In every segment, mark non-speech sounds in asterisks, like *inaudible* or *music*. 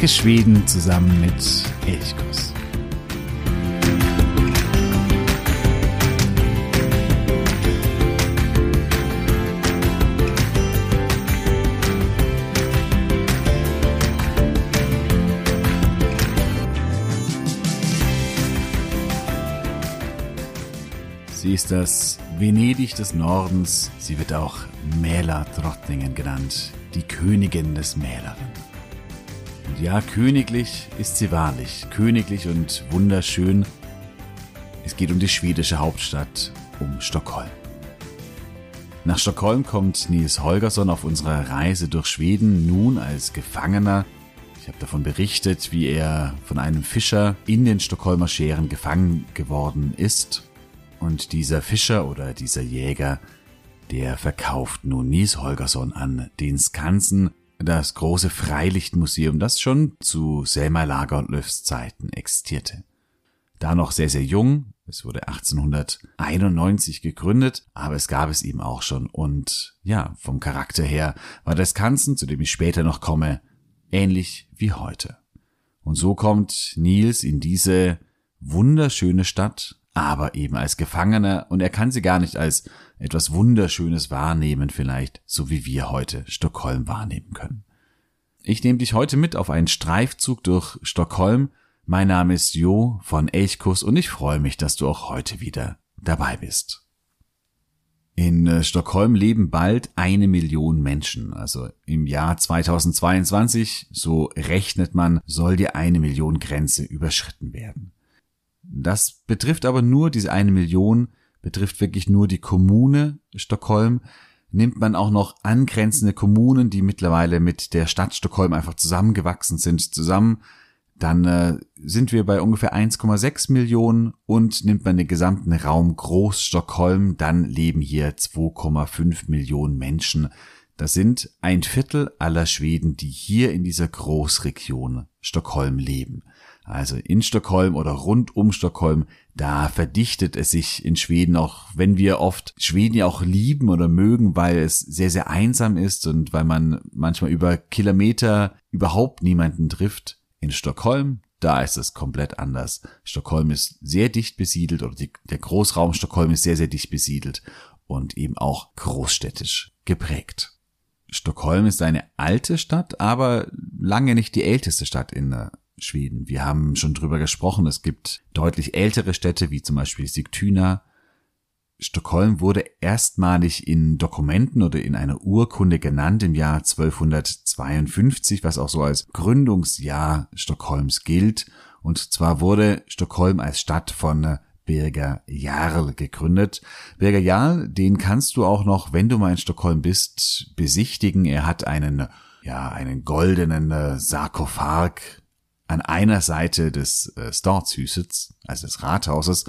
Entdecke Schweden zusammen mit Elchkuss. Sie ist das Venedig des Nordens. Sie wird auch Mähler-Drottningen genannt, die Königin des Mäleren. Ja, königlich ist sie wahrlich, königlich und wunderschön. Es geht um die schwedische Hauptstadt, um Stockholm. Nach Stockholm kommt Nils Holgersson auf unserer Reise durch Schweden nun als Gefangener. Ich habe davon berichtet, wie er von einem Fischer in den Stockholmer Scheren gefangen geworden ist und dieser Fischer oder dieser Jäger, der verkauft nun Nies Holgersson an den Skansen, das große Freilichtmuseum, das schon zu Selma Lagerlöfs Zeiten existierte. Da noch sehr, sehr jung, es wurde 1891 gegründet, aber es gab es eben auch schon und ja, vom Charakter her war das Skansen, zu dem ich später noch komme, ähnlich wie heute. Und so kommt Nils in diese wunderschöne Stadt, aber eben als Gefangener und er kann sie gar nicht als etwas Wunderschönes wahrnehmen vielleicht, so wie wir heute Stockholm wahrnehmen können. Ich nehme dich heute mit auf einen Streifzug durch Stockholm. Mein Name ist Jo von Elchkuss und ich freue mich, dass du auch heute wieder dabei bist. In äh, Stockholm leben bald eine Million Menschen. Also im Jahr 2022, so rechnet man, soll die eine Million Grenze überschritten werden. Das betrifft aber nur diese eine Million, betrifft wirklich nur die Kommune Stockholm. Nimmt man auch noch angrenzende Kommunen, die mittlerweile mit der Stadt Stockholm einfach zusammengewachsen sind, zusammen, dann äh, sind wir bei ungefähr 1,6 Millionen und nimmt man den gesamten Raum Groß-Stockholm, dann leben hier 2,5 Millionen Menschen. Das sind ein Viertel aller Schweden, die hier in dieser Großregion Stockholm leben also in Stockholm oder rund um Stockholm, da verdichtet es sich in Schweden auch, wenn wir oft Schweden ja auch lieben oder mögen, weil es sehr, sehr einsam ist und weil man manchmal über Kilometer überhaupt niemanden trifft. In Stockholm, da ist es komplett anders. Stockholm ist sehr dicht besiedelt oder die, der Großraum Stockholm ist sehr, sehr dicht besiedelt und eben auch großstädtisch geprägt. Stockholm ist eine alte Stadt, aber lange nicht die älteste Stadt in Schweden. Wir haben schon drüber gesprochen. Es gibt deutlich ältere Städte, wie zum Beispiel Sigtuna. Stockholm wurde erstmalig in Dokumenten oder in einer Urkunde genannt im Jahr 1252, was auch so als Gründungsjahr Stockholms gilt. Und zwar wurde Stockholm als Stadt von Birger Jarl gegründet. Birger Jarl, den kannst du auch noch, wenn du mal in Stockholm bist, besichtigen. Er hat einen, ja, einen goldenen äh, Sarkophag an einer Seite des äh, Staatshuses, also des Rathauses.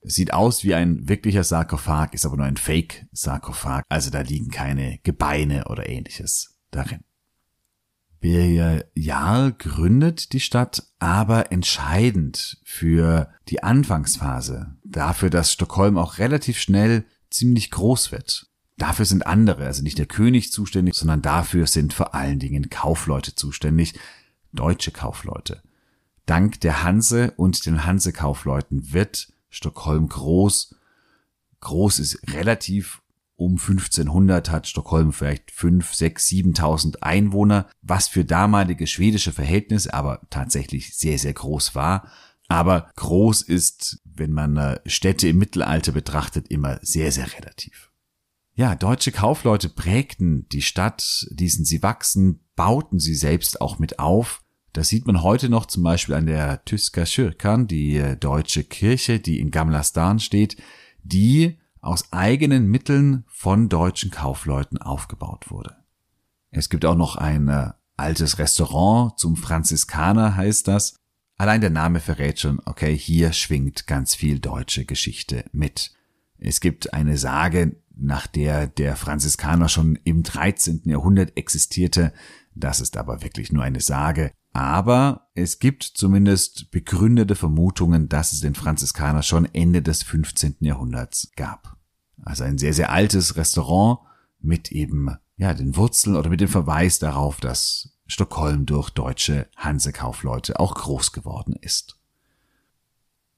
Es sieht aus wie ein wirklicher Sarkophag, ist aber nur ein Fake-Sarkophag. Also da liegen keine Gebeine oder ähnliches darin. Birger Jarl gründet die Stadt, aber entscheidend für die Anfangsphase, dafür, dass Stockholm auch relativ schnell ziemlich groß wird. Dafür sind andere, also nicht der König zuständig, sondern dafür sind vor allen Dingen Kaufleute zuständig, deutsche Kaufleute. Dank der Hanse und den Hanse-Kaufleuten wird Stockholm groß. Groß ist relativ um 1500 hat Stockholm vielleicht 5, 6, 7000 Einwohner, was für damalige schwedische Verhältnisse aber tatsächlich sehr, sehr groß war. Aber groß ist, wenn man äh, Städte im Mittelalter betrachtet, immer sehr, sehr relativ. Ja, deutsche Kaufleute prägten die Stadt, ließen sie wachsen, bauten sie selbst auch mit auf. Das sieht man heute noch zum Beispiel an der Tyska Kyrkan, die äh, deutsche Kirche, die in Gamla Stan steht, die aus eigenen Mitteln von deutschen Kaufleuten aufgebaut wurde. Es gibt auch noch ein äh, altes Restaurant zum Franziskaner heißt das. Allein der Name verrät schon, okay, hier schwingt ganz viel deutsche Geschichte mit. Es gibt eine Sage, nach der der Franziskaner schon im 13. Jahrhundert existierte. Das ist aber wirklich nur eine Sage. Aber es gibt zumindest begründete Vermutungen, dass es den Franziskaner schon Ende des 15. Jahrhunderts gab. Also ein sehr, sehr altes Restaurant mit eben, ja, den Wurzeln oder mit dem Verweis darauf, dass Stockholm durch deutsche Hansekaufleute auch groß geworden ist.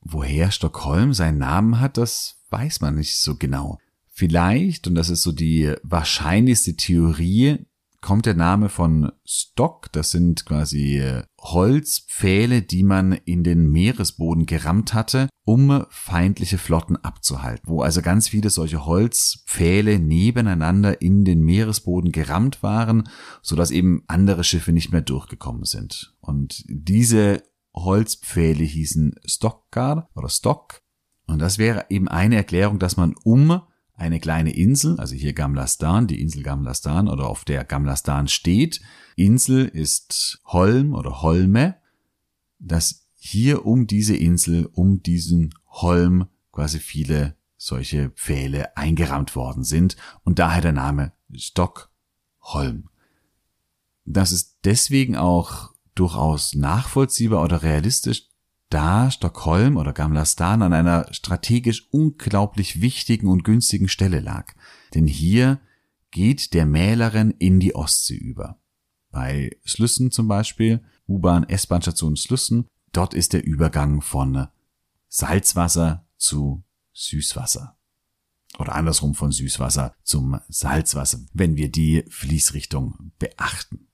Woher Stockholm seinen Namen hat, das weiß man nicht so genau. Vielleicht, und das ist so die wahrscheinlichste Theorie, kommt der Name von Stock. Das sind quasi äh, Holzpfähle, die man in den Meeresboden gerammt hatte, um feindliche Flotten abzuhalten. Wo also ganz viele solche Holzpfähle nebeneinander in den Meeresboden gerammt waren, sodass eben andere Schiffe nicht mehr durchgekommen sind. Und diese Holzpfähle hießen Stockgar oder Stock. Und das wäre eben eine Erklärung, dass man um eine kleine Insel, also hier Gamlastan, die Insel Gamlastan oder auf der Gamlastan steht. Insel ist Holm oder Holme, dass hier um diese Insel, um diesen Holm quasi viele solche Pfähle eingerammt worden sind und daher der Name Stockholm. Das ist deswegen auch durchaus nachvollziehbar oder realistisch, da Stockholm oder Gamla Stan an einer strategisch unglaublich wichtigen und günstigen Stelle lag. Denn hier geht der Mähleren in die Ostsee über. Bei Slüssen zum Beispiel, U-Bahn, S-Bahn-Station Slüssen, dort ist der Übergang von Salzwasser zu Süßwasser. Oder andersrum von Süßwasser zum Salzwasser, wenn wir die Fließrichtung beachten.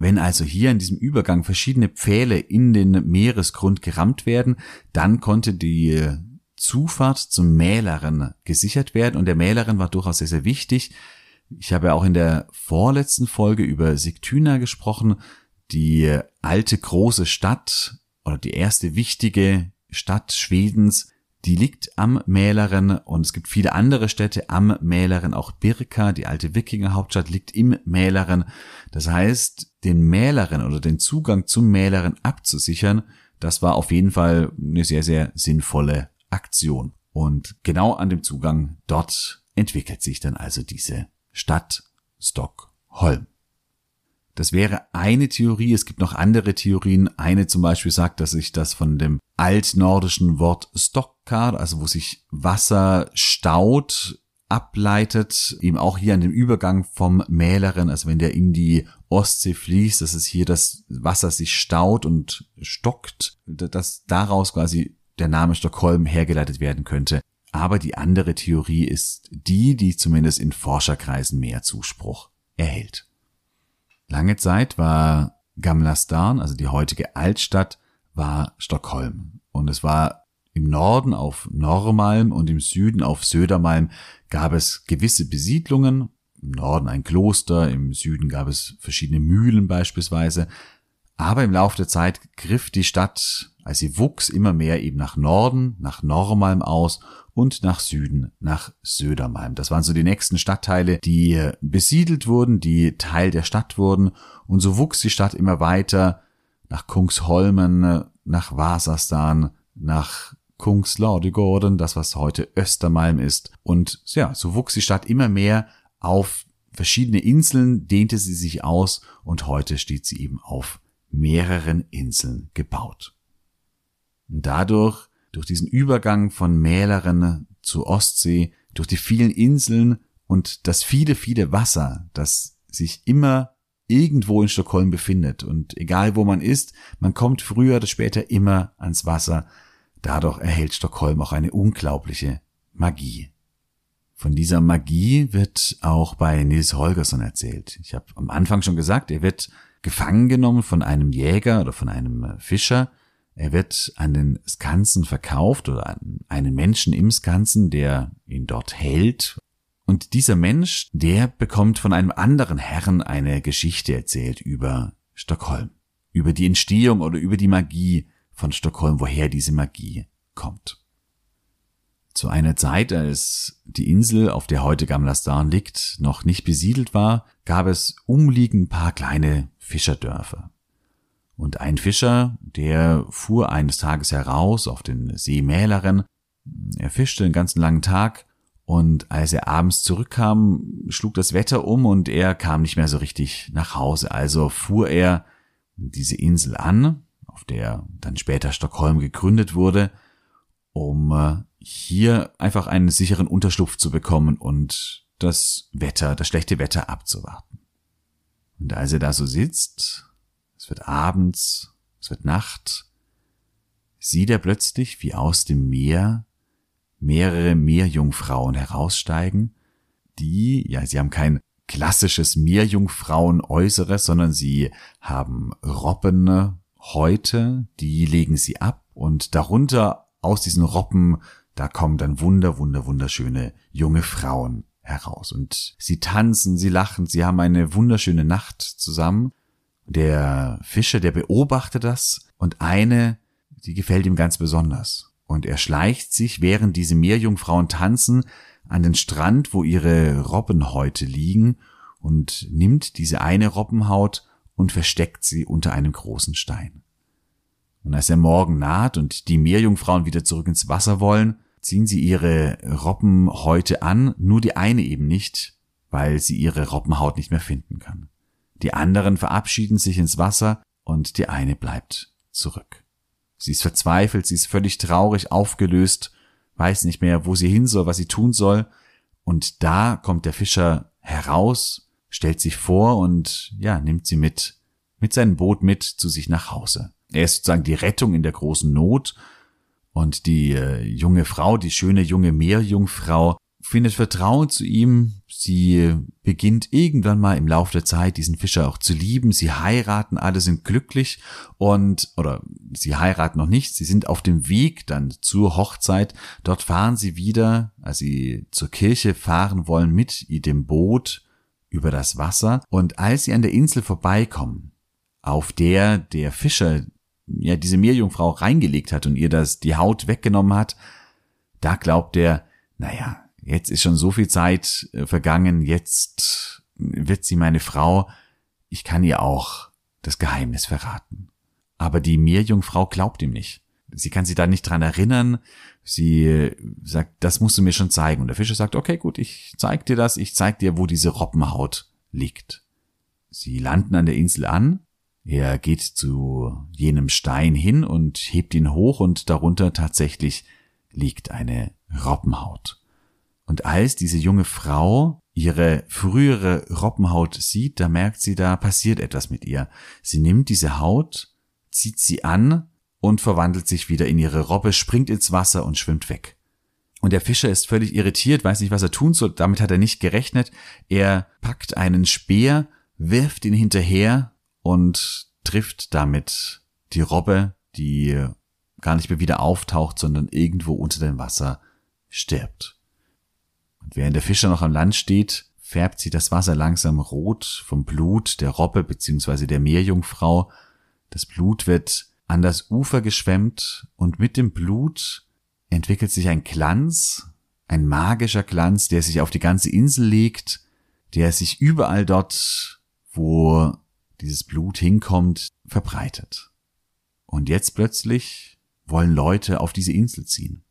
Wenn also hier in diesem Übergang verschiedene Pfähle in den Meeresgrund gerammt werden, dann konnte die Zufahrt zum Mähleren gesichert werden und der Mähleren war durchaus sehr, sehr wichtig. Ich habe auch in der vorletzten Folge über Sigtuna gesprochen, die alte große Stadt oder die erste wichtige Stadt Schwedens, die liegt am Mäleren und es gibt viele andere Städte am Mäleren. Auch Birka, die alte Wikingerhauptstadt, liegt im Mäleren. Das heißt, den Mäleren oder den Zugang zum Mäleren abzusichern, das war auf jeden Fall eine sehr, sehr sinnvolle Aktion. Und genau an dem Zugang dort entwickelt sich dann also diese Stadt Stockholm. Das wäre eine Theorie. Es gibt noch andere Theorien. Eine zum Beispiel sagt, dass sich das von dem altnordischen Wort Stockar, also wo sich Wasser staut, ableitet, eben auch hier an dem Übergang vom Mäleren, also wenn der in die Ostsee fließt, dass es hier das Wasser sich staut und stockt, dass daraus quasi der Name Stockholm hergeleitet werden könnte. Aber die andere Theorie ist die, die zumindest in Forscherkreisen mehr Zuspruch erhält. Lange Zeit war Gamla Stan, also die heutige Altstadt, war Stockholm. Und es war im Norden auf Normalm und im Süden auf Södermalm gab es gewisse Besiedlungen. Im Norden ein Kloster, im Süden gab es verschiedene Mühlen beispielsweise. Aber im Laufe der Zeit griff die Stadt, als sie wuchs, immer mehr eben nach Norden, nach Normalm aus und nach Süden, nach Södermalm. Das waren so die nächsten Stadtteile, die besiedelt wurden, die Teil der Stadt wurden. Und so wuchs die Stadt immer weiter nach Kungsholmen, nach Wasastan, nach Kungslaudigorden, das was heute Östermalm ist. Und ja, so wuchs die Stadt immer mehr auf verschiedene Inseln, dehnte sie sich aus und heute steht sie eben auf mehreren Inseln gebaut. Dadurch durch diesen Übergang von Mäleren zur Ostsee, durch die vielen Inseln und das viele, viele Wasser, das sich immer irgendwo in Stockholm befindet. Und egal wo man ist, man kommt früher oder später immer ans Wasser. Dadurch erhält Stockholm auch eine unglaubliche Magie. Von dieser Magie wird auch bei Nils Holgersson erzählt. Ich habe am Anfang schon gesagt, er wird gefangen genommen von einem Jäger oder von einem Fischer er wird an den Skansen verkauft oder an einen Menschen im Skansen, der ihn dort hält. Und dieser Mensch, der bekommt von einem anderen Herrn eine Geschichte erzählt über Stockholm, über die Entstehung oder über die Magie von Stockholm, woher diese Magie kommt. Zu einer Zeit, als die Insel, auf der heute Gamlastan liegt, noch nicht besiedelt war, gab es umliegend ein paar kleine Fischerdörfer. Und ein Fischer, der fuhr eines Tages heraus auf den See Mäleren. Er fischte den ganzen langen Tag und als er abends zurückkam, schlug das Wetter um und er kam nicht mehr so richtig nach Hause. Also fuhr er diese Insel an, auf der dann später Stockholm gegründet wurde, um äh, hier einfach einen sicheren Unterschlupf zu bekommen und das Wetter, das schlechte Wetter abzuwarten. Und als er da so sitzt, es wird abends, es wird Nacht, sieht er plötzlich, wie aus dem Meer mehrere Meerjungfrauen heraussteigen, die, ja, sie haben kein klassisches Meerjungfrauen-Äußeres, sondern sie haben Robbenhäute, die legen sie ab und darunter aus diesen Robben, da kommen dann wunder, wunder, wunderschöne junge Frauen heraus und sie tanzen, sie lachen, sie haben eine wunderschöne Nacht zusammen. Der Fischer, der beobachtet das und eine, die gefällt ihm ganz besonders. Und er schleicht sich, während diese Meerjungfrauen tanzen, an den Strand, wo ihre Robbenhäute liegen und nimmt diese eine Robbenhaut und versteckt sie unter einem großen Stein. Und als der Morgen naht und die Meerjungfrauen wieder zurück ins Wasser wollen, ziehen sie ihre Robbenhäute an, nur die eine eben nicht, weil sie ihre Robbenhaut nicht mehr finden kann. Die anderen verabschieden sich ins Wasser und die eine bleibt zurück. Sie ist verzweifelt, sie ist völlig traurig, aufgelöst, weiß nicht mehr, wo sie hin soll, was sie tun soll. Und da kommt der Fischer heraus, stellt sich vor und ja, nimmt sie mit, mit seinem Boot mit zu sich nach Hause. Er ist sozusagen die Rettung in der großen Not und die äh, junge Frau, die schöne junge Meerjungfrau, findet Vertrauen zu ihm. Sie beginnt irgendwann mal im Laufe der Zeit diesen Fischer auch zu lieben. Sie heiraten, alle sind glücklich und, oder sie heiraten noch nicht. Sie sind auf dem Weg dann zur Hochzeit. Dort fahren sie wieder, als sie zur Kirche fahren wollen mit dem Boot über das Wasser. Und als sie an der Insel vorbeikommen, auf der der Fischer ja diese Meerjungfrau reingelegt hat und ihr das die Haut weggenommen hat, da glaubt er, naja, jetzt ist schon so viel Zeit äh, vergangen, jetzt wird sie meine Frau, ich kann ihr auch das Geheimnis verraten. Aber die Meerjungfrau glaubt ihm nicht. Sie kann sie da nicht dran erinnern. Sie äh, sagt, das musst du mir schon zeigen. Und der Fischer sagt, okay, gut, ich zeig dir das. Ich zeig dir, wo diese Robbenhaut liegt. Sie landen an der Insel an er geht zu jenem Stein hin und hebt ihn hoch und darunter tatsächlich liegt eine Robbenhaut. Und als diese junge Frau ihre frühere Robbenhaut sieht, da merkt sie, da passiert etwas mit ihr. Sie nimmt diese Haut, zieht sie an und verwandelt sich wieder in ihre Robbe, springt ins Wasser und schwimmt weg. Und der Fischer ist völlig irritiert, weiß nicht, was er tun soll, damit hat er nicht gerechnet. Er packt einen Speer, wirft ihn hinterher und trifft damit die Robbe, die gar nicht mehr wieder auftaucht, sondern irgendwo unter dem Wasser stirbt. Und während der Fischer noch am Land steht, färbt sie das Wasser langsam rot vom Blut der Robbe bzw. der Meerjungfrau. Das Blut wird an das Ufer geschwemmt und mit dem Blut entwickelt sich ein Glanz, ein magischer Glanz, der sich auf die ganze Insel legt, der sich überall dort, wo dieses Blut hinkommt, verbreitet. Und jetzt plötzlich wollen Leute auf diese Insel ziehen.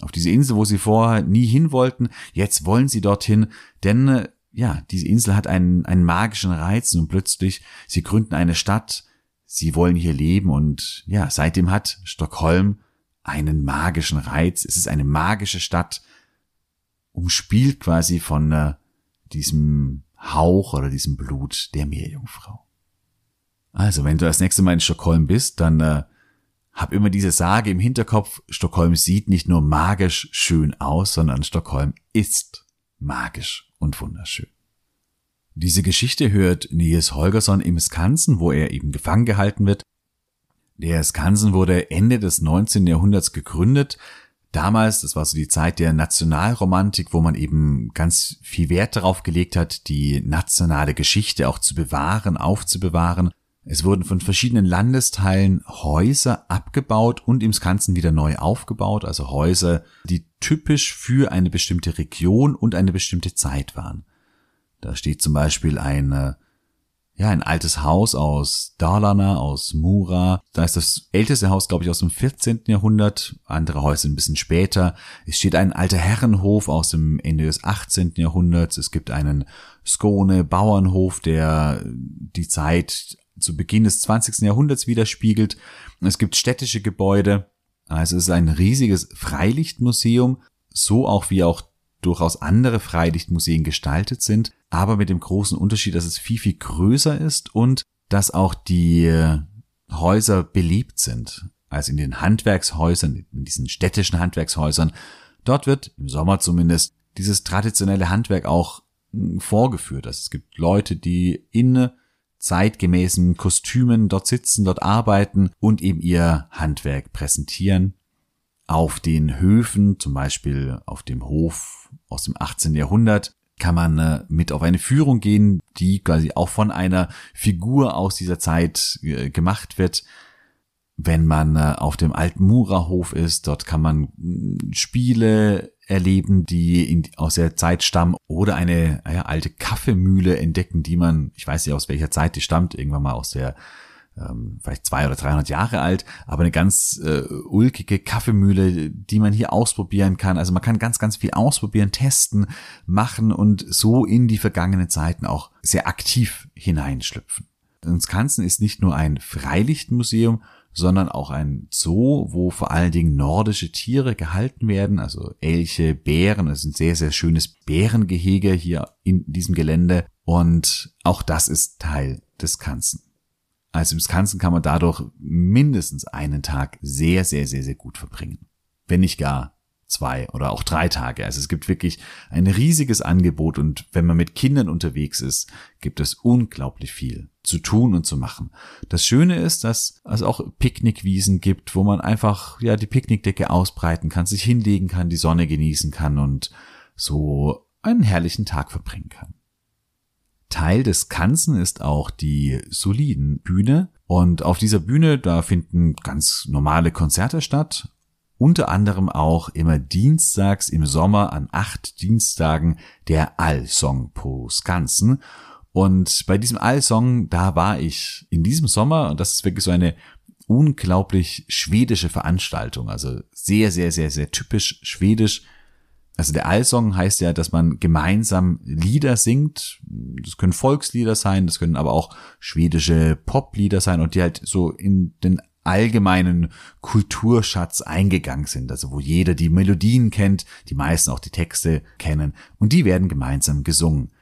Auf diese Insel, wo sie vorher nie hin wollten, jetzt wollen sie dorthin, denn äh, ja, diese Insel hat einen, einen magischen Reiz und plötzlich, sie gründen eine Stadt, sie wollen hier leben und ja, seitdem hat Stockholm einen magischen Reiz. Es ist eine magische Stadt, umspielt quasi von äh, diesem Hauch oder diesem Blut der Meerjungfrau. Also, wenn du das nächste Mal in Stockholm bist, dann äh, hab immer diese Sage im Hinterkopf, Stockholm sieht nicht nur magisch schön aus, sondern Stockholm ist magisch und wunderschön. Diese Geschichte hört Niels Holgersson im Skansen, wo er eben gefangen gehalten wird. Der Skansen wurde Ende des 19. Jahrhunderts gegründet. Damals, das war so die Zeit der Nationalromantik, wo man eben ganz viel Wert darauf gelegt hat, die nationale Geschichte auch zu bewahren, aufzubewahren. Es wurden von verschiedenen Landesteilen Häuser abgebaut und im Skansen wieder neu aufgebaut, also Häuser, die typisch für eine bestimmte Region und eine bestimmte Zeit waren. Da steht zum Beispiel ein, ja, ein altes Haus aus Dalarna, aus Mura. Da ist das älteste Haus, glaube ich, aus dem 14. Jahrhundert, andere Häuser ein bisschen später. Es steht ein alter Herrenhof aus dem Ende des 18. Jahrhunderts. Es gibt einen Skone Bauernhof, der die Zeit zu Beginn des 20. Jahrhunderts widerspiegelt. Es gibt städtische Gebäude. Also es ist ein riesiges Freilichtmuseum, so auch wie auch durchaus andere Freilichtmuseen gestaltet sind. aber mit dem großen Unterschied, dass es viel, viel größer ist und dass auch die Häuser beliebt sind. Also in den Handwerkshäusern, in diesen städtischen Handwerkshäusern, dort wird im Sommer zumindest dieses traditionelle Handwerk auch hm, vorgeführt. Also es gibt Leute, die in zeitgemäßen Kostümen dort sitzen, dort arbeiten und eben ihr Handwerk präsentieren. Auf den Höfen, zum Beispiel auf dem Hof aus dem 18. Jahrhundert, kann man äh, mit auf eine Führung gehen, die quasi auch von einer Figur aus dieser Zeit äh, gemacht wird. Wenn man äh, auf dem alten Murerhof ist, dort kann man hm, Spiele erleben, die in, aus der Zeit stammen oder eine ja, alte Kaffeemühle entdecken, die man, ich weiß nicht aus welcher Zeit die stammt, irgendwann mal aus der ähm, vielleicht zwei oder 300 Jahre alt, aber eine ganz äh, ulkige Kaffeemühle, die man hier ausprobieren kann. Also man kann ganz, ganz viel ausprobieren, testen, machen und so in die vergangenen Zeiten auch sehr aktiv hineinschlüpfen. Das Kanzen ist nicht nur ein Freilichtmuseum, sondern auch ein Zoo, wo vor allen Dingen nordische Tiere gehalten werden, also Elche, Bären. Es ist ein sehr, sehr schönes Bärengehege hier in diesem Gelände und auch das ist Teil des Kanzen. Also im Skansen kann man dadurch mindestens einen Tag sehr, sehr, sehr, sehr gut verbringen. Wenn nicht gar zwei oder auch drei Tage. Also es gibt wirklich ein riesiges Angebot und wenn man mit Kindern unterwegs ist, gibt es unglaublich viel zu tun und zu machen. Das Schöne ist, dass es auch Picknickwiesen gibt, wo man einfach ja die Picknickdecke ausbreiten kann, sich hinlegen kann, die Sonne genießen kann und so einen herrlichen Tag verbringen kann. Teil des Ganzen ist auch die soliden Bühne. Und auf dieser Bühne, da finden ganz normale Konzerte statt. Unter anderem auch immer dienstags im Sommer an acht Dienstagen der Allsong pro Skansen. Und bei diesem Allsong, da war ich in diesem Sommer, und das ist wirklich so eine unglaublich schwedische Veranstaltung, also sehr, sehr, sehr, sehr typisch schwedisch also der Allsong heißt ja, dass man gemeinsam Lieder singt. Das können Volkslieder sein, das können aber auch schwedische Poplieder sein und die halt so in den allgemeinen Kulturschatz eingegangen sind, also wo jeder die Melodien kennt, die meisten auch die Texte kennen und die werden gemeinsam gesungen.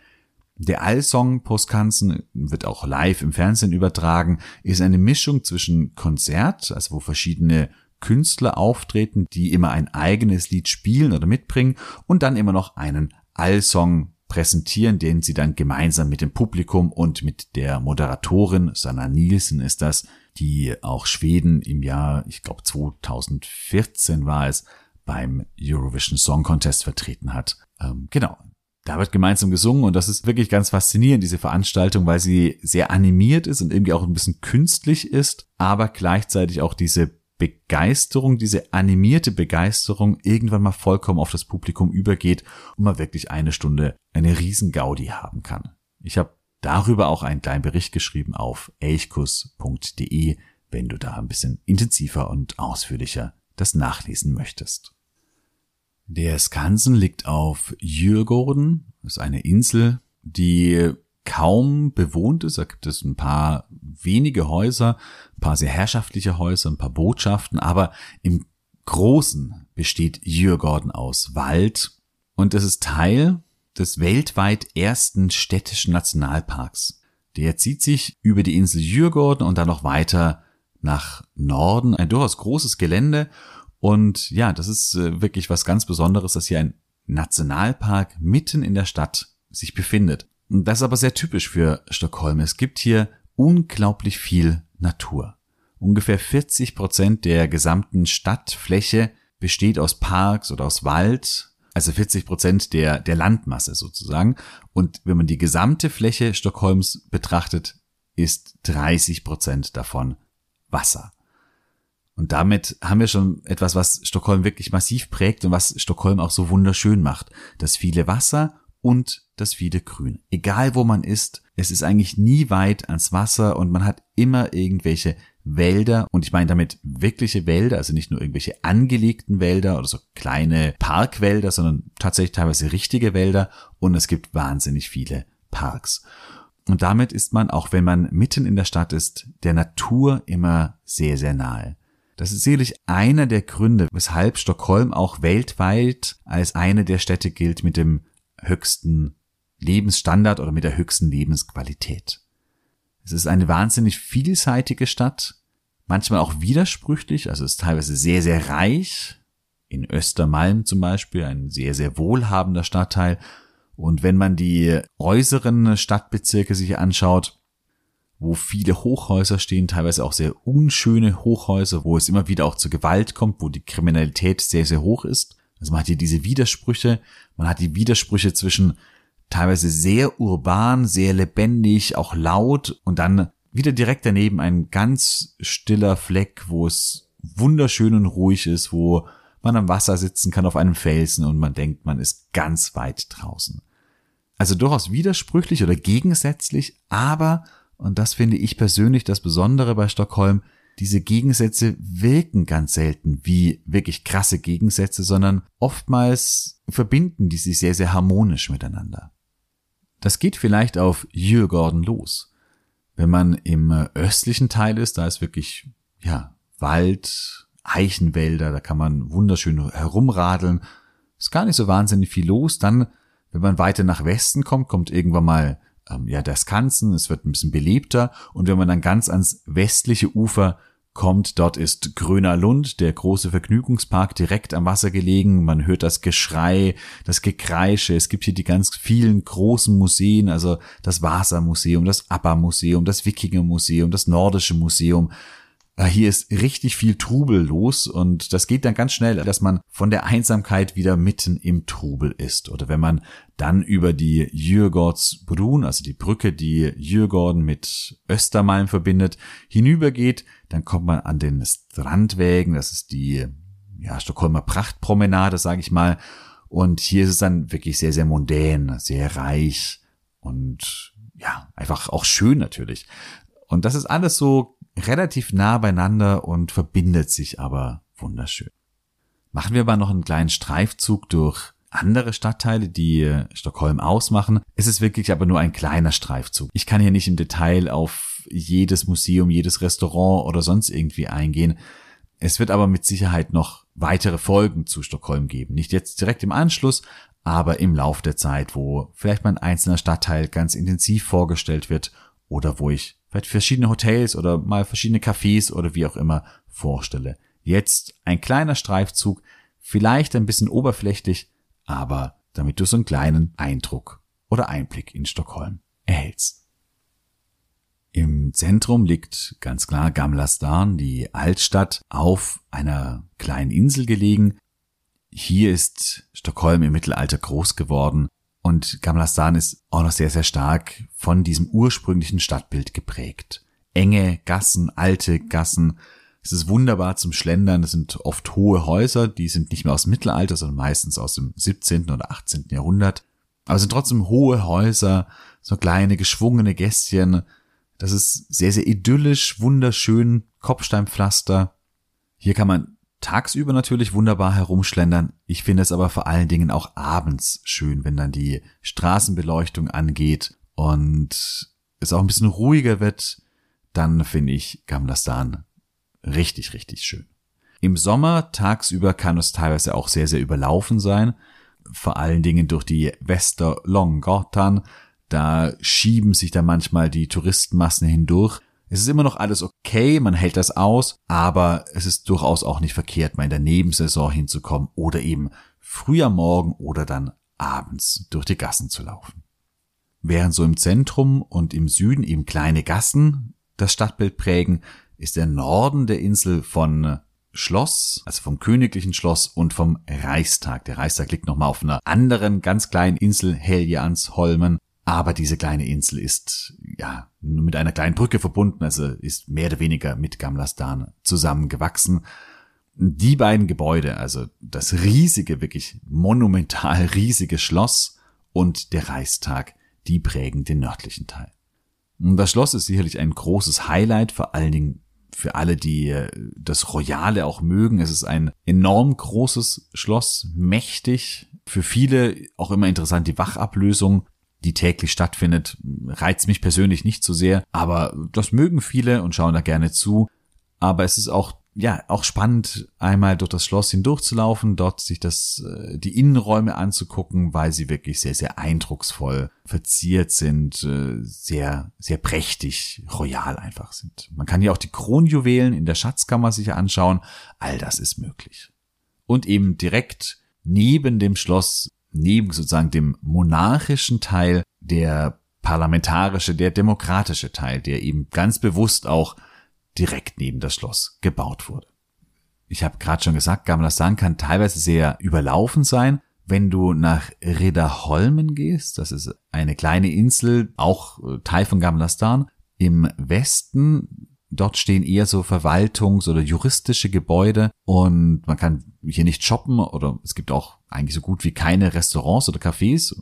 Der Allsong Postkanzen wird auch live im Fernsehen übertragen, ist eine Mischung zwischen Konzert, also wo verschiedene Künstler auftreten, die immer ein eigenes Lied spielen oder mitbringen und dann immer noch einen Allsong präsentieren, den sie dann gemeinsam mit dem Publikum und mit der Moderatorin, Sanna Nielsen ist das, die auch Schweden im Jahr, ich glaube 2014 war es, beim Eurovision Song Contest vertreten hat. Ähm, genau. Da wird gemeinsam gesungen und das ist wirklich ganz faszinierend, diese Veranstaltung, weil sie sehr animiert ist und irgendwie auch ein bisschen künstlich ist, aber gleichzeitig auch diese Begeisterung, diese animierte Begeisterung irgendwann mal vollkommen auf das Publikum übergeht und man wirklich eine Stunde eine riesen Gaudi haben kann. Ich habe darüber auch einen kleinen Bericht geschrieben auf elchkus.de, wenn du da ein bisschen intensiver und ausführlicher das nachlesen möchtest. Der Skansen liegt auf Djurgården, das ist eine Insel, die kaum bewohnt ist. Da gibt es ein paar wenige Häuser, ein paar sehr herrschaftliche Häuser, ein paar Botschaften, aber im Großen besteht Djurgården aus Wald und es ist Teil des weltweit ersten städtischen Nationalparks. Der zieht sich über die Insel Djurgården und dann noch weiter nach Norden. Ein durchaus großes Gelände und ja, das ist äh, wirklich was ganz Besonderes, dass hier ein Nationalpark mitten in der Stadt sich befindet. Das ist aber sehr typisch für Stockholm. Es gibt hier unglaublich viel Natur. Ungefähr 40 Prozent der gesamten Stadtfläche besteht aus Parks oder aus Wald, also 40 Prozent der, der Landmasse sozusagen. Und wenn man die gesamte Fläche Stockholms betrachtet, ist 30 Prozent davon Wasser. Und damit haben wir schon etwas, was Stockholm wirklich massiv prägt und was Stockholm auch so wunderschön macht. Das viele Wasser und das viele Grün. Egal wo man ist, es ist eigentlich nie weit ans Wasser und man hat immer irgendwelche Wälder und ich meine damit wirkliche Wälder, also nicht nur irgendwelche angelegten Wälder oder so kleine Parkwälder, sondern tatsächlich teilweise richtige Wälder und es gibt wahnsinnig viele Parks. Und damit ist man, auch wenn man mitten in der Stadt ist, der Natur immer sehr, sehr nahe. Das ist sicherlich einer der Gründe, weshalb Stockholm auch weltweit als eine der Städte gilt mit dem höchsten Lebensstandard oder mit der höchsten Lebensqualität. Es ist eine wahnsinnig vielseitige Stadt, manchmal auch widersprüchlich, also ist teilweise sehr, sehr reich. In Östermalm zum Beispiel, ein sehr, sehr wohlhabender Stadtteil. Und wenn man die äußeren Stadtbezirke sich anschaut, wo viele Hochhäuser stehen, teilweise auch sehr unschöne Hochhäuser, wo es immer wieder auch zu Gewalt kommt, wo die Kriminalität sehr, sehr hoch ist. Also man hat hier diese Widersprüche, man hat die Widersprüche zwischen teilweise sehr urban, sehr lebendig, auch laut und dann wieder direkt daneben ein ganz stiller Fleck, wo es wunderschön und ruhig ist, wo man am Wasser sitzen kann auf einem Felsen und man denkt, man ist ganz weit draußen. Also durchaus widersprüchlich oder gegensätzlich, aber, und das finde ich persönlich das Besondere bei Stockholm, diese Gegensätze wirken ganz selten wie wirklich krasse Gegensätze, sondern oftmals verbinden die sich sehr, sehr harmonisch miteinander. Das geht vielleicht auf Djurgården los. Wenn man im östlichen Teil ist, da ist wirklich, ja, Wald, Eichenwälder, da kann man wunderschön herumradeln. Ist gar nicht so wahnsinnig viel los. Dann, wenn man weiter nach Westen kommt, kommt irgendwann mal ähm, ja der Skansen, es wird ein bisschen belebter. Und wenn man dann ganz ans westliche Ufer kommt. Dort ist Gröner Lund, der große Vergnügungspark direkt am Wasser gelegen. Man hört das Geschrei, das Gekreische. Es gibt hier die ganz vielen großen Museen, also das Vasa-Museum, das ABBA-Museum, das Wikinger-Museum, das Nordische Museum. Äh, hier ist richtig viel Trubel los und das geht dann ganz schnell, dass man von der Einsamkeit wieder mitten im Trubel ist. Oder wenn man dann über die Djurgårdsbrun, also die Brücke, die Djurgården mit Östermalm verbindet, hinübergeht, dann kommt man an den Strandwägen, das ist die ja, Stockholmer Prachtpromenade, sage ich mal. Und hier ist es dann wirklich sehr, sehr mondän, sehr reich und ja, einfach auch schön natürlich. Und das ist alles so relativ nah beieinander und verbindet sich aber wunderschön. Machen wir aber noch einen kleinen Streifzug durch andere Stadtteile, die Stockholm ausmachen. Es ist wirklich aber nur ein kleiner Streifzug. Ich kann hier nicht im Detail auf jedes Museum, jedes Restaurant oder sonst irgendwie eingehen. Es wird aber mit Sicherheit noch weitere Folgen zu Stockholm geben. Nicht jetzt direkt im Anschluss, aber im Lauf der Zeit, wo vielleicht mal ein einzelner Stadtteil ganz intensiv vorgestellt wird oder wo ich vielleicht verschiedene Hotels oder mal verschiedene Cafés oder wie auch immer vorstelle. Jetzt ein kleiner Streifzug, vielleicht ein bisschen oberflächlich, aber damit du so einen kleinen Eindruck oder Einblick in Stockholm erhältst. Im Zentrum liegt ganz klar Gamla Stan, die Altstadt, auf einer kleinen Insel gelegen. Hier ist Stockholm im Mittelalter groß geworden und Gamla Stan ist auch noch sehr, sehr stark von diesem ursprünglichen Stadtbild geprägt. Enge Gassen, alte Gassen. Es ist wunderbar zum Schlendern. Es sind oft hohe Häuser, die sind nicht mehr aus dem Mittelalter, sondern meistens aus dem 17. oder 18. Jahrhundert. Aber es sind trotzdem hohe Häuser, so kleine geschwungene Gästchen. Das ist sehr, sehr idyllisch, wunderschön, Kopfsteinpflaster. Hier kann man tagsüber natürlich wunderbar herumschlendern. Ich finde es aber vor allen Dingen auch abends schön, wenn dann die Straßenbeleuchtung angeht und es auch ein bisschen ruhiger wird. Dann finde ich Gamlastan richtig, richtig schön. Im Sommer tagsüber kann es teilweise auch sehr, sehr überlaufen sein. Vor allen Dingen durch die Westerlånggatan. Da schieben sich da manchmal die Touristenmassen hindurch. Es ist immer noch alles okay, man hält das aus, aber es ist durchaus auch nicht verkehrt, mal in der Nebensaison hinzukommen oder eben früh am Morgen oder dann abends durch die Gassen zu laufen. Während so im Zentrum und im Süden eben kleine Gassen das Stadtbild prägen, ist der Norden der Insel von Schloss, also vom königlichen Schloss und vom Reichstag. Der Reichstag liegt nochmal auf einer anderen ganz kleinen Insel, Heljansholmen, aber diese kleine Insel ist ja nur mit einer kleinen Brücke verbunden, also ist mehr oder weniger mit Gamlastan zusammengewachsen. Die beiden Gebäude, also das riesige, wirklich monumental *laughs* riesige Schloss und der Reichstag, die prägen den nördlichen Teil. Das Schloss ist sicherlich ein großes Highlight, vor allen Dingen für alle, die äh, das Royale auch mögen. Es ist ein enorm großes Schloss, mächtig. Für viele auch immer interessant die Wachablösung die täglich stattfindet, reizt mich persönlich nicht so sehr, aber das mögen viele und schauen da gerne zu. Aber es ist auch ja, auch spannend, einmal durch das Schloss hindurchzulaufen, dort sich das, äh, die Innenräume anzugucken, weil sie wirklich sehr, sehr eindrucksvoll verziert sind, äh, sehr, sehr prächtig, royal einfach sind. Man kann ja auch die Kronjuwelen in der Schatzkammer sich anschauen. All das ist möglich. Und eben direkt neben dem Schloss, neben sozusagen dem monarchischen Teil, der parlamentarische, der demokratische Teil, der eben ganz bewusst auch direkt neben das Schloss gebaut wurde. Ich habe gerade schon gesagt, Gamlastan kann teilweise sehr überlaufen sein. Wenn du nach Ridderholmen gehst, das ist eine kleine Insel, auch äh, Teil von Gamlastan, im Westen, dort stehen eher so Verwaltungs- oder juristische Gebäude und man kann hier nicht shoppen oder es gibt auch eigentlich so gut wie keine Restaurants oder Cafés.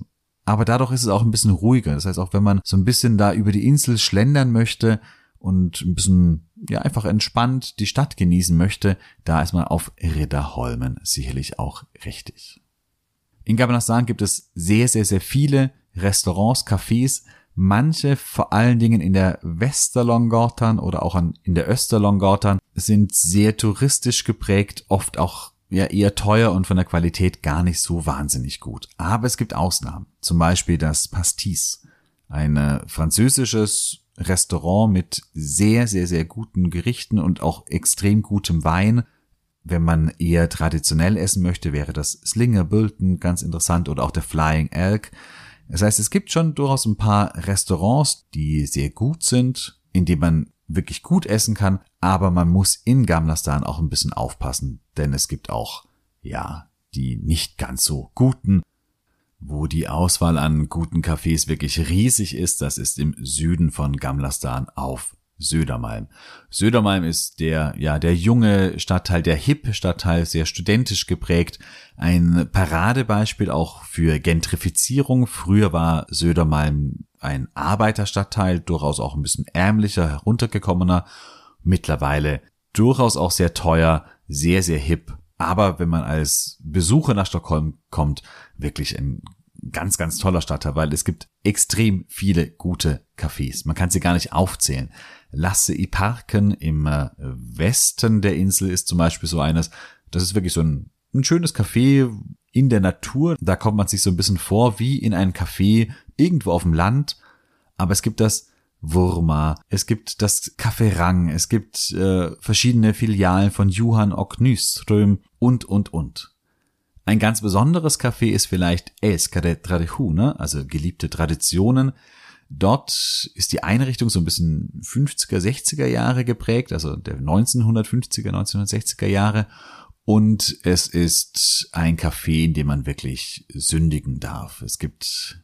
Aber dadurch ist es auch ein bisschen ruhiger. Das heißt, auch wenn man so ein bisschen da über die Insel schlendern möchte, und ein bisschen, ja, einfach entspannt die Stadt genießen möchte, da ist man auf Ridderholmen sicherlich auch richtig. In Gabanastan gibt es sehr, sehr, sehr viele Restaurants, Cafés, manche vor allen Dingen in der Westerlongortan oder auch an, in der Österlongortan sind sehr touristisch geprägt, oft auch ja eher teuer und von der Qualität gar nicht so wahnsinnig gut. Aber es gibt Ausnahmen. Zum Beispiel das Pastis, ein französisches Restaurant mit sehr, sehr, sehr guten Gerichten und auch extrem gutem Wein. Wenn man eher traditionell essen möchte, wäre das Slinger Bulton ganz interessant oder auch der Flying Elk. Das heißt, es gibt schon durchaus ein paar Restaurants, die sehr gut sind, in denen man wirklich gut essen kann, aber man muss in Gamlastan auch ein bisschen aufpassen, denn es gibt auch, ja, die nicht ganz so guten wo die Auswahl an guten Cafés wirklich riesig ist, das ist im Süden von Gamlastan auf Södermalm. Södermalm ist der, ja, der junge Stadtteil, der hip Stadtteil, sehr studentisch geprägt. Ein Paradebeispiel auch für Gentrifizierung. Früher war Södermalm ein Arbeiterstadtteil, durchaus auch ein bisschen ärmlicher, heruntergekommener. Mittlerweile durchaus auch sehr teuer, sehr, sehr hip aber wenn man als Besucher nach Stockholm kommt, wirklich ein ganz, ganz toller Stadtteil, weil es gibt extrem viele gute Cafés. Man kann sie gar nicht aufzählen. Lasse i Parken im äh, Westen der Insel ist zum Beispiel so eines. Das ist wirklich so ein, ein schönes Café in der Natur. Da kommt man sich so ein bisschen vor wie in einem Café irgendwo auf dem Land. Aber es gibt das Wurma, es gibt das Café Rang, es gibt äh, verschiedene Filialen von Johann och Nyström und, und, und. Ein ganz besonderes Café ist vielleicht Älskade Traditioner, also geliebte Traditionen. Dort ist die Einrichtung so ein bisschen 50er, 60er Jahre geprägt, also der 1950er, 1960er Jahre. Und es ist ein Café, in dem man wirklich sündigen darf. Es gibt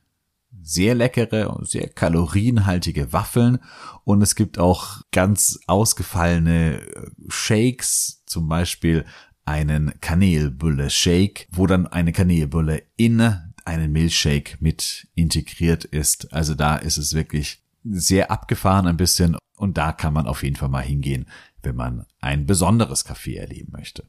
sehr leckere, sehr kalorienhaltige Waffeln und es gibt auch ganz ausgefallene äh, Shakes, zum Beispiel einen Kanelbulle-Shake, wo dann eine Kanelbulle in einen Milchshake mit integriert ist. Also da ist es wirklich sehr abgefahren ein bisschen und da kann man auf jeden Fall mal hingehen, wenn man ein besonderes Café erleben möchte.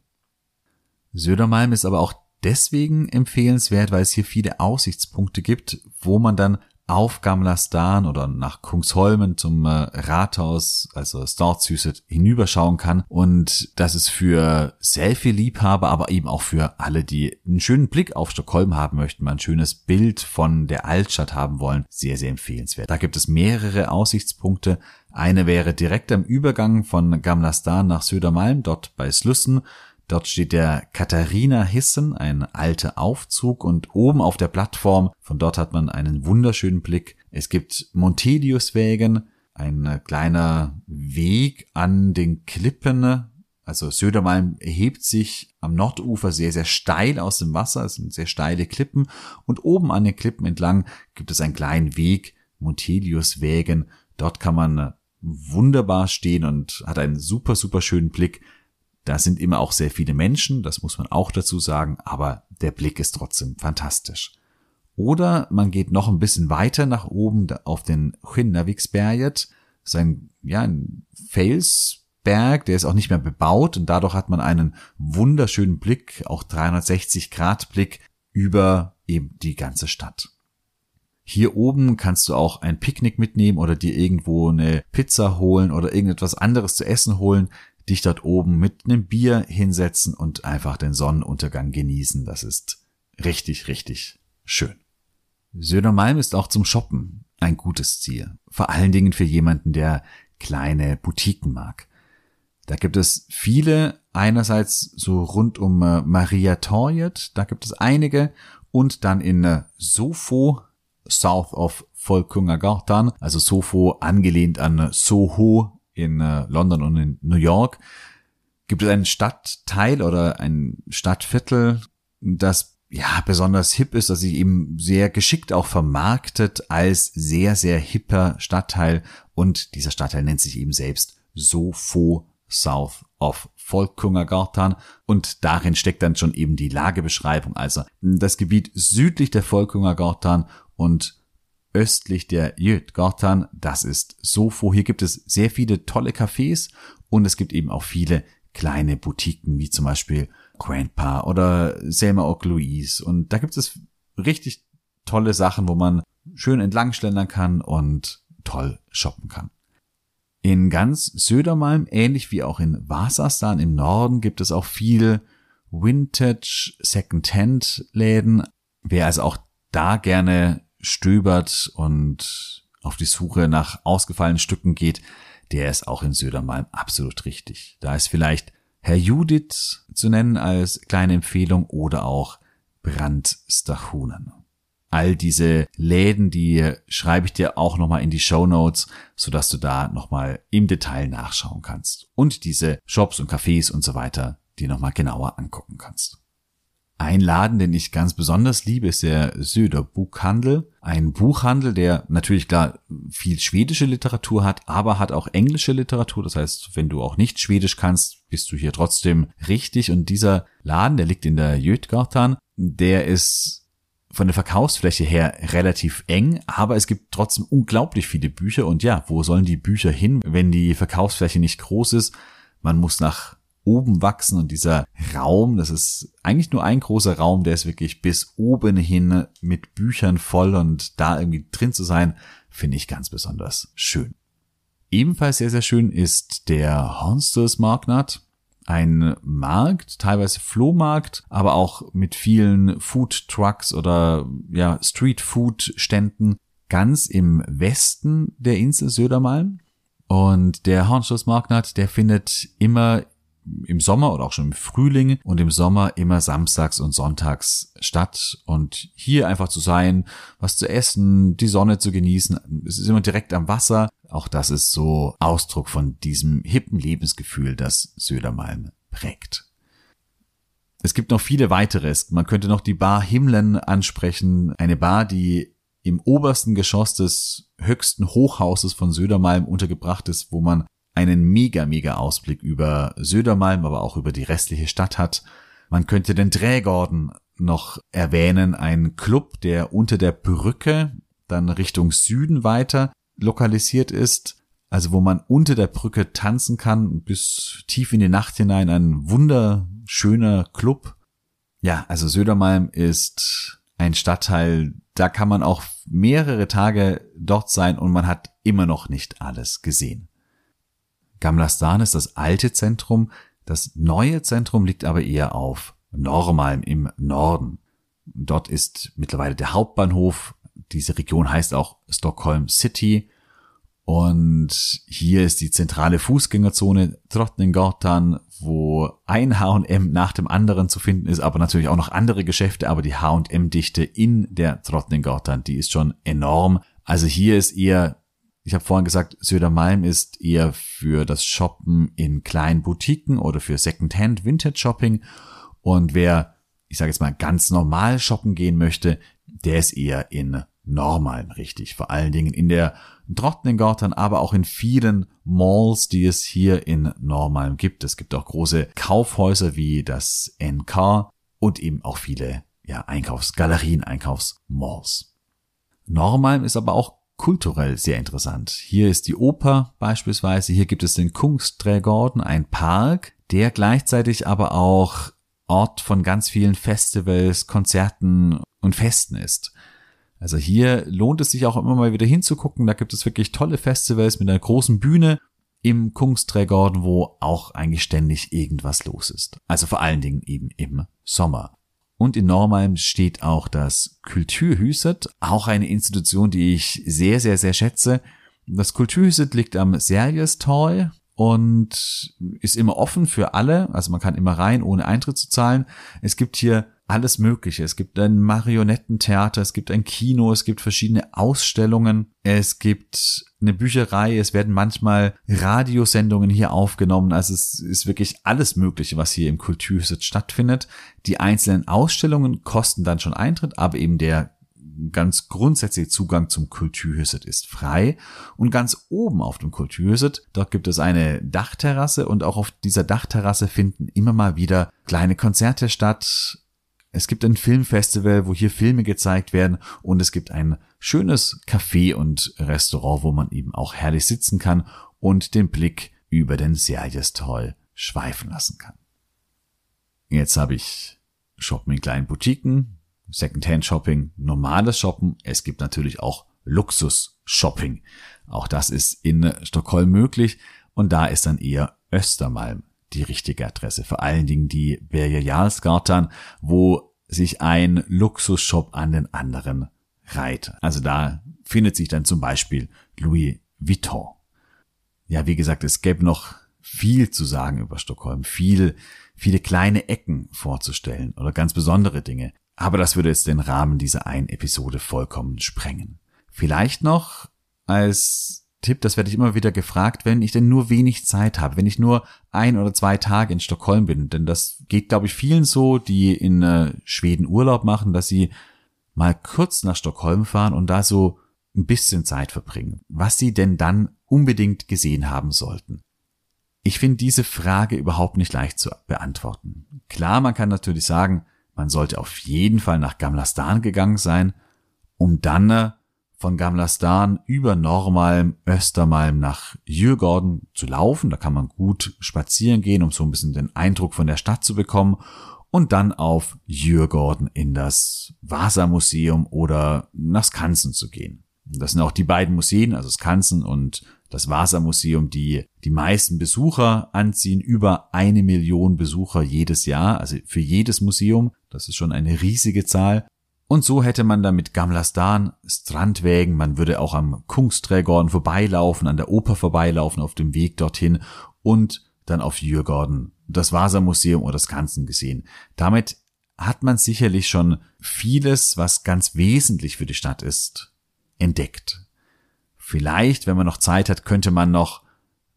Södermalm ist aber auch deswegen empfehlenswert, weil es hier viele Aussichtspunkte gibt, wo man dann auf Gamlastan oder nach Kungsholmen zum äh, Rathaus, also Stortshuset, hinüberschauen kann. Und das ist für Selfie-Liebhaber, aber eben auch für alle, die einen schönen Blick auf Stockholm haben möchten, mal ein schönes Bild von der Altstadt haben wollen, sehr, sehr empfehlenswert. Da gibt es mehrere Aussichtspunkte. Eine wäre direkt am Übergang von Gamlastan nach Södermalm, dort bei Slussen. Dort steht der Katharina Hissen, ein alter Aufzug und oben auf der Plattform, von dort hat man einen wunderschönen Blick. Es gibt Monteliuswägen, ein kleiner Weg an den Klippen. Also Södermalm erhebt sich am Nordufer sehr, sehr steil aus dem Wasser. Es sind sehr steile Klippen. Und oben an den Klippen entlang gibt es einen kleinen Weg, Monteliuswägen. Dort kann man wunderbar stehen und hat einen super, super schönen Blick da sind immer auch sehr viele Menschen, das muss man auch dazu sagen, aber der Blick ist trotzdem fantastisch. Oder man geht noch ein bisschen weiter nach oben auf den Skinnarviksberget, das ist ein, ja, ein Felsberg, der ist auch nicht mehr bebaut und dadurch hat man einen wunderschönen Blick, auch 360 Grad Blick über eben die ganze Stadt. Hier oben kannst du auch ein Picknick mitnehmen oder dir irgendwo eine Pizza holen oder irgendetwas anderes zu essen holen dich dort oben mit einem Bier hinsetzen und einfach den Sonnenuntergang genießen. Das ist richtig, richtig schön. Södermalm ist auch zum Shoppen ein gutes Ziel. Vor allen Dingen für jemanden, der kleine Boutiquen mag. Da gibt es viele, einerseits so rund um äh, Maria Torjet, da gibt es einige und dann in äh, Sofo, south of Folkungagartan, also Sofo angelehnt an Soho in äh, London und in New York, gibt es einen Stadtteil oder ein Stadtviertel, das ja besonders hip ist, das sich eben sehr geschickt auch vermarktet als sehr, sehr hipper Stadtteil? Und dieser Stadtteil nennt sich eben selbst Sofo South of Folkungagartan und darin steckt dann schon eben die Lagebeschreibung. Also das Gebiet südlich der Folkungagartan und östlich der Jötgartan, das ist Sofo. Hier gibt es sehr viele tolle Cafés und es gibt eben auch viele kleine Boutiquen, wie zum Beispiel Grandpa oder Selma Oak Louise. Und da gibt es richtig tolle Sachen, wo man schön entlang schlendern kann und toll shoppen kann. In ganz Södermalm, ähnlich wie auch in Wasserstan im Norden, gibt es auch viel Vintage Second-Hand Läden. Wer also auch da gerne stöbert und auf die Suche nach ausgefallenen Stücken geht, der ist auch in Södermalm absolut richtig. Da ist vielleicht Herr Judith zu nennen als kleine Empfehlung oder auch Brandstachunen. All diese Läden, die schreibe ich dir auch nochmal in die Show Notes, sodass du da nochmal im Detail nachschauen kannst. Und diese Shops und Cafés und so weiter, die nochmal genauer angucken kannst. Ein Laden, den ich ganz besonders liebe, ist der Söder Buchhandel. Ein Buchhandel, der natürlich klar viel schwedische Literatur hat, aber hat auch englische Literatur. Das heißt, wenn du auch nicht Schwedisch kannst, bist du hier trotzdem richtig. Und dieser Laden, der liegt in der Jötgatan, der ist von der Verkaufsfläche her relativ eng, aber es gibt trotzdem unglaublich viele Bücher. Und ja, wo sollen die Bücher hin, wenn die Verkaufsfläche nicht groß ist? Man muss nach oben wachsen und dieser Raum, das ist eigentlich nur ein großer Raum, der ist wirklich bis oben hin mit Büchern voll und da irgendwie drin zu sein, finde ich ganz besonders schön. Ebenfalls sehr, sehr schön ist der Honsters Marknat. Ein Markt, teilweise Flohmarkt, aber auch mit vielen Food Trucks oder ja, Street Food Ständen ganz im Westen der Insel Södermalm. Und der Hornstoß Marknat, der findet immer im Sommer oder auch schon im Frühling und im Sommer immer samstags und sonntags statt und hier einfach zu sein, was zu essen, die Sonne zu genießen. Es ist immer direkt am Wasser. Auch das ist so Ausdruck von diesem hippen Lebensgefühl, das Södermalm prägt. Es gibt noch viele weiteres. Man könnte noch die Bar Himlen ansprechen. Eine Bar, die im obersten Geschoss des höchsten Hochhauses von Södermalm untergebracht ist, wo man einen mega, mega Ausblick über Södermalm, aber auch über die restliche Stadt hat. Man könnte den Drehgorden noch erwähnen, ein Club, der unter der Brücke dann Richtung Süden weiter lokalisiert ist, also wo man unter der Brücke tanzen kann bis tief in die Nacht hinein, ein wunderschöner Club. Ja, also Södermalm ist ein Stadtteil, da kann man auch mehrere Tage dort sein und man hat immer noch nicht alles gesehen. Gamlastan ist das alte Zentrum, das neue Zentrum liegt aber eher auf Normalm im Norden. Dort ist mittlerweile der Hauptbahnhof. Diese Region heißt auch Stockholm City. Und hier ist die zentrale Fußgängerzone Drottninggatan, wo ein H&M nach dem anderen zu finden ist, aber natürlich auch noch andere Geschäfte, aber die H&M-Dichte in der Drottninggatan, die ist schon enorm. Also hier ist eher ich habe vorhin gesagt, Södermalm ist eher für das Shoppen in kleinen Boutiquen oder für Secondhand Vintage Shopping. Und wer, ich sage jetzt mal, ganz normal shoppen gehen möchte, der ist eher in Normalm richtig. Vor allen Dingen in der Drottninggatan, aber auch in vielen Malls, die es hier in Normalm gibt. Es gibt auch große Kaufhäuser wie das NK und eben auch viele ja, Einkaufsgalerien, Einkaufsmalls. Normalm ist aber auch kulturell sehr interessant. Hier ist die Oper beispielsweise, hier gibt es den Kungsträgorden, ein Park, der gleichzeitig aber auch Ort von ganz vielen Festivals, Konzerten und Festen ist. Also hier lohnt es sich auch immer mal wieder hinzugucken. Da gibt es wirklich tolle Festivals mit einer großen Bühne im Kungsträgorden, wo auch eigentlich ständig irgendwas los ist. Also vor allen Dingen eben im Sommer. Und in Normalm steht auch das Kulturhuset, auch eine Institution, die ich sehr, sehr, sehr schätze. Das Kulturhuset liegt am Sergestal und ist immer offen für alle. Also man kann immer rein, ohne Eintritt zu zahlen. Es gibt hier alles Mögliche. Es gibt ein Marionettentheater, es gibt ein Kino, es gibt verschiedene Ausstellungen, es gibt eine Bücherei, es werden manchmal Radiosendungen hier aufgenommen. Also es ist wirklich alles Mögliche, was hier im Kultursitz stattfindet. Die einzelnen Ausstellungen kosten dann schon Eintritt, aber eben der ganz grundsätzliche Zugang zum Kulturhuset ist frei. Und ganz oben auf dem Kulturhuset, dort gibt es eine Dachterrasse und auch auf dieser Dachterrasse finden immer mal wieder kleine Konzerte statt. Es gibt ein Filmfestival, wo hier Filme gezeigt werden und es gibt ein schönes Café und Restaurant, wo man eben auch herrlich sitzen kann und den Blick über den Serjestal schweifen lassen kann. Jetzt habe ich Shoppen in kleinen Boutiquen, Secondhand-Shopping, normales Shoppen. Es gibt natürlich auch Luxus-Shopping. Auch das ist in Stockholm möglich und da ist dann eher Östermalm die richtige Adresse. Vor allen Dingen die Berger wo sich ein Luxusshop an den anderen reiht. Also da findet sich dann zum Beispiel Louis Vuitton. Ja, wie gesagt, es gäbe noch viel zu sagen über Stockholm, viel, viele kleine Ecken vorzustellen oder ganz besondere Dinge. Aber das würde jetzt den Rahmen dieser einen Episode vollkommen sprengen. Vielleicht noch als Tipp, das werde ich immer wieder gefragt, wenn ich denn nur wenig Zeit habe, wenn ich nur ein oder zwei Tage in Stockholm bin, denn das geht, glaube ich, vielen so, die in äh, Schweden Urlaub machen, dass sie mal kurz nach Stockholm fahren und da so ein bisschen Zeit verbringen, was sie denn dann unbedingt gesehen haben sollten. Ich finde diese Frage überhaupt nicht leicht zu beantworten. Klar, man kann natürlich sagen, man sollte auf jeden Fall nach Gamlastan gegangen sein, um dann äh, von Gamlastan über Normalm, Östermalm nach Jürgorden zu laufen. Da kann man gut spazieren gehen, um so ein bisschen den Eindruck von der Stadt zu bekommen. Und dann auf Jürgorden in das Vasa-Museum oder nach Skansen zu gehen. Das sind auch die beiden Museen, also Skansen und das Vasa-Museum, die die meisten Besucher anziehen, über eine Million Besucher jedes Jahr, also für jedes Museum. Das ist schon eine riesige Zahl. Und so hätte man da mit Gamlastan Strandwägen, man würde auch am Kungsträgorden vorbeilaufen, an der Oper vorbeilaufen auf dem Weg dorthin und dann auf Jürgorden, das Vasa-Museum oder das Ganzen gesehen. Damit hat man sicherlich schon vieles, was ganz wesentlich für die Stadt ist, entdeckt. Vielleicht, wenn man noch Zeit hat, könnte man noch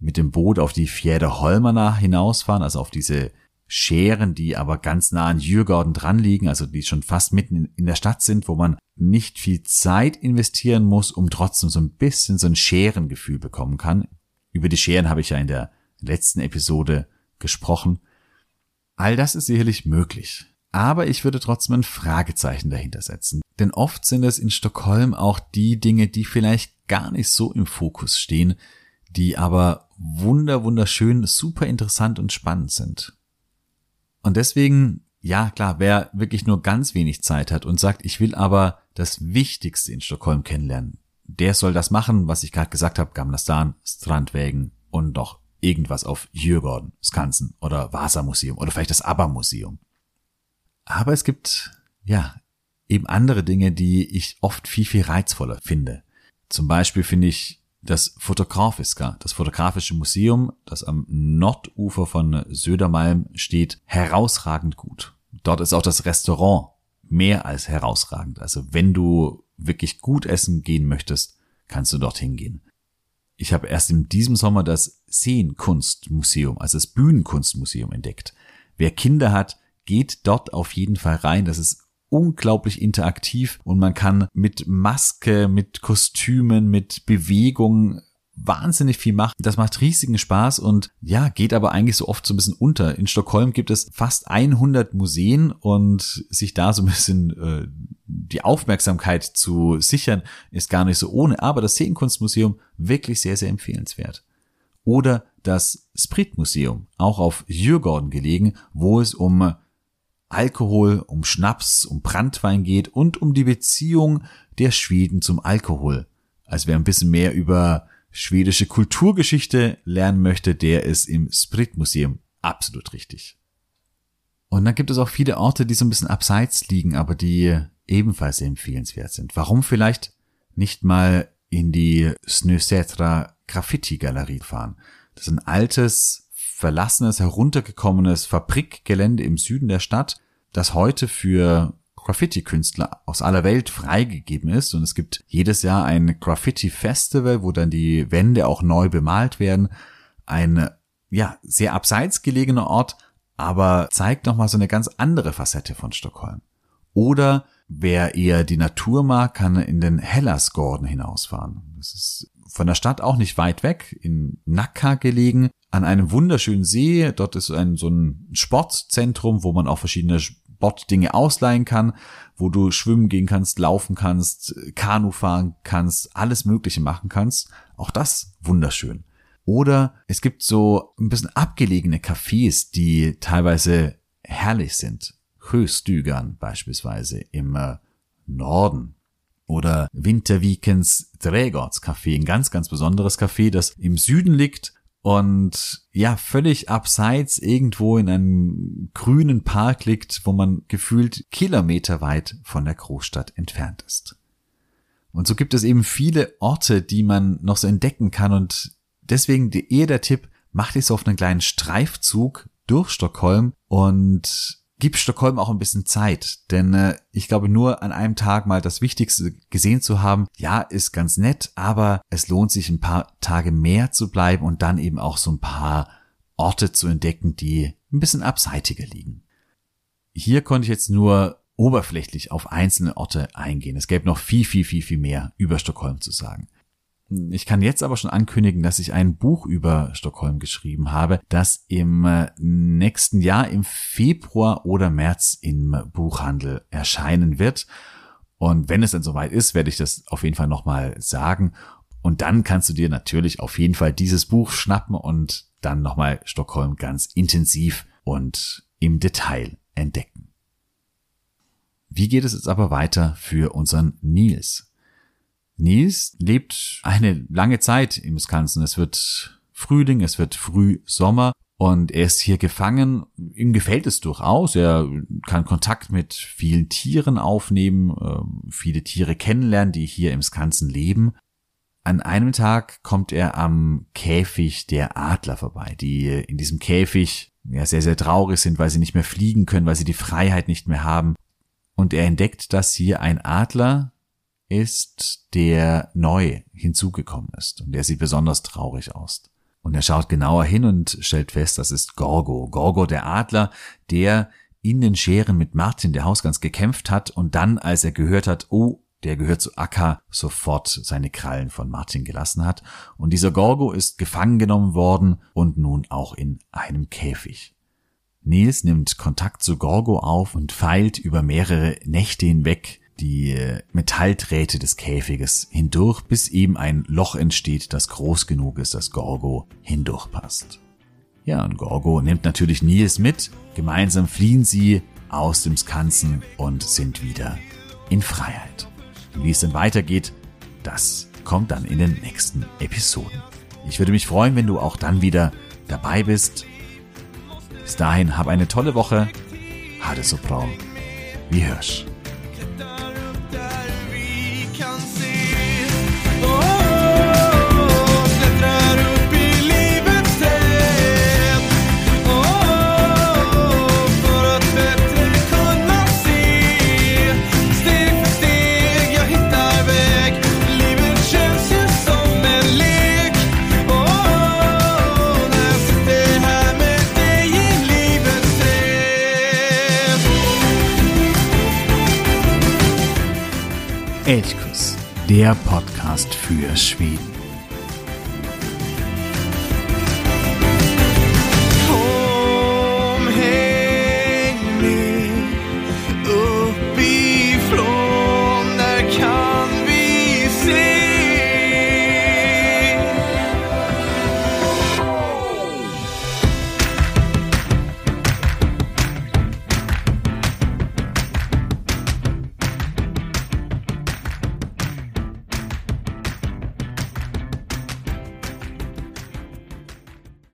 mit dem Boot auf die Fjäder Holmana hinausfahren, also auf diese Scheren, die aber ganz nah an Jürgorden dran liegen, also die schon fast mitten in der Stadt sind, wo man nicht viel Zeit investieren muss, um trotzdem so ein bisschen so ein Scherengefühl bekommen kann. Über die Scheren habe ich ja in der letzten Episode gesprochen. All das ist sicherlich möglich. Aber ich würde trotzdem ein Fragezeichen dahinter setzen. Denn oft sind es in Stockholm auch die Dinge, die vielleicht gar nicht so im Fokus stehen, die aber wunder, wunderschön, super interessant und spannend sind. Und deswegen, ja klar, wer wirklich nur ganz wenig Zeit hat und sagt, ich will aber das Wichtigste in Stockholm kennenlernen, der soll das machen, was ich gerade gesagt habe, Gamlastan, Strandwägen und noch irgendwas auf Djurgården, Skansen oder Vasa-Museum oder vielleicht das ABBA-Museum. Aber es gibt, ja, eben andere Dinge, die ich oft viel, viel reizvoller finde. Zum Beispiel finde ich das Fotografiska, das Fotografische Museum, das am Nordufer von Södermalm steht, herausragend gut. Dort ist auch das Restaurant mehr als herausragend. Also wenn du wirklich gut essen gehen möchtest, kannst du dorthin gehen. Ich habe erst in diesem Sommer das Szenenkunstmuseum, also das Bühnenkunstmuseum entdeckt. Wer Kinder hat, geht dort auf jeden Fall rein. Das ist unglaublich interaktiv und man kann mit Maske, mit Kostümen, mit Bewegung wahnsinnig viel machen. Das macht riesigen Spaß und ja, geht aber eigentlich so oft so ein bisschen unter. In Stockholm gibt es fast 100 Museen und sich da so ein bisschen äh, die Aufmerksamkeit zu sichern, ist gar nicht so ohne. Aber das Szenenkunstmuseum wirklich sehr, sehr empfehlenswert. Oder das Spritmuseum, auch auf Djurgården gelegen, wo es um Alkohol, um Schnaps, um Brandwein geht und um die Beziehung der Schweden zum Alkohol. Als wir ein bisschen mehr über schwedische Kulturgeschichte lernen möchte, der ist im Sprit Museum absolut richtig. Und dann gibt es auch viele Orte, die so ein bisschen abseits liegen, aber die ebenfalls empfehlenswert sind. Warum vielleicht nicht mal in die Snösätra Graffiti Galerie fahren? Das ist ein altes, verlassenes, heruntergekommenes Fabrikgelände im Süden der Stadt, das heute für Graffiti-Künstler aus aller Welt freigegeben ist. Und es gibt jedes Jahr ein Graffiti-Festival, wo dann die Wände auch neu bemalt werden. Ein, ja, sehr abseits gelegener Ort, aber zeigt nochmal so eine ganz andere Facette von Stockholm. Oder wer eher die Natur mag, kann in den Hellasgården hinausfahren. Das ist von der Stadt auch nicht weit weg, in Nacka gelegen, an einem wunderschönen See. Dort ist ein, so ein Sportzentrum, wo man auch verschiedene Sportdinge ausleihen kann, wo du schwimmen gehen kannst, laufen kannst, Kanu fahren kannst, alles Mögliche machen kannst. Auch das wunderschön. Oder es gibt so ein bisschen abgelegene Cafés, die teilweise herrlich sind. Höchstügern beispielsweise im äh, Norden. Oder Winterweekends Trägortscafé, ein ganz, ganz besonderes Café, das im Süden liegt und ja, völlig abseits irgendwo in einem grünen Park liegt, wo man gefühlt kilometerweit von der Großstadt entfernt ist. Und so gibt es eben viele Orte, die man noch so entdecken kann und deswegen eher der Tipp, macht es auf einen kleinen Streifzug durch Stockholm und gib Stockholm auch ein bisschen Zeit, denn äh, ich glaube nur an einem Tag mal das Wichtigste gesehen zu haben, ja, ist ganz nett, aber es lohnt sich ein paar Tage mehr zu bleiben und dann eben auch so ein paar Orte zu entdecken, die ein bisschen abseitiger liegen. Hier konnte ich jetzt nur oberflächlich auf einzelne Orte eingehen. Es gäbe noch viel, viel, viel, viel mehr über Stockholm zu sagen. Ich kann jetzt aber schon ankündigen, dass ich ein Buch über Stockholm geschrieben habe, das im äh, nächsten Jahr im Februar oder März im Buchhandel erscheinen wird. Und wenn es dann soweit ist, werde ich das auf jeden Fall nochmal sagen. Und dann kannst du dir natürlich auf jeden Fall dieses Buch schnappen und dann nochmal Stockholm ganz intensiv und im Detail entdecken. Wie geht es jetzt aber weiter für unseren Nils? Nils lebt eine lange Zeit im Wisconsin. Es wird Frühling, es wird Frühsommer und er ist hier gefangen. Ihm gefällt es durchaus. Er kann Kontakt mit vielen Tieren aufnehmen, ähm, viele Tiere kennenlernen, die hier im Wisconsin leben. An einem Tag kommt er am Käfig der Adler vorbei, die in diesem Käfig ja sehr, sehr traurig sind, weil sie nicht mehr fliegen können, weil sie die Freiheit nicht mehr haben. Und er entdeckt, dass hier ein Adler ist, der neu hinzugekommen ist und der sieht besonders traurig aus. Und er schaut genauer hin und stellt fest, das ist Gorgo. Gorgo der Adler, der in den Scheren mit Martin, der Hausgans, gekämpft hat und dann, als er gehört hat, oh, der gehört zu Akka, sofort seine Krallen von Martin gelassen hat. Und dieser Gorgo ist gefangen genommen worden und nun auch in einem Käfig. Nils nimmt Kontakt zu Gorgo auf und feilt über mehrere Nächte hinweg die Metallträte des Käfiges hindurch, bis eben ein Loch entsteht, das groß genug ist, dass Gorgo hindurchpasst. Ja, und Gorgo nimmt natürlich Nils mit. Gemeinsam fliehen sie aus dem Skansen und sind wieder in Freiheit. Und wie es dann weitergeht, das kommt dann in den nächsten Episoden. Ich würde mich freuen, wenn du auch dann wieder dabei bist. Bis dahin, hab eine tolle Woche. Hade so bra. Wie hörst. Elchkuss, der Podcast für Schweden.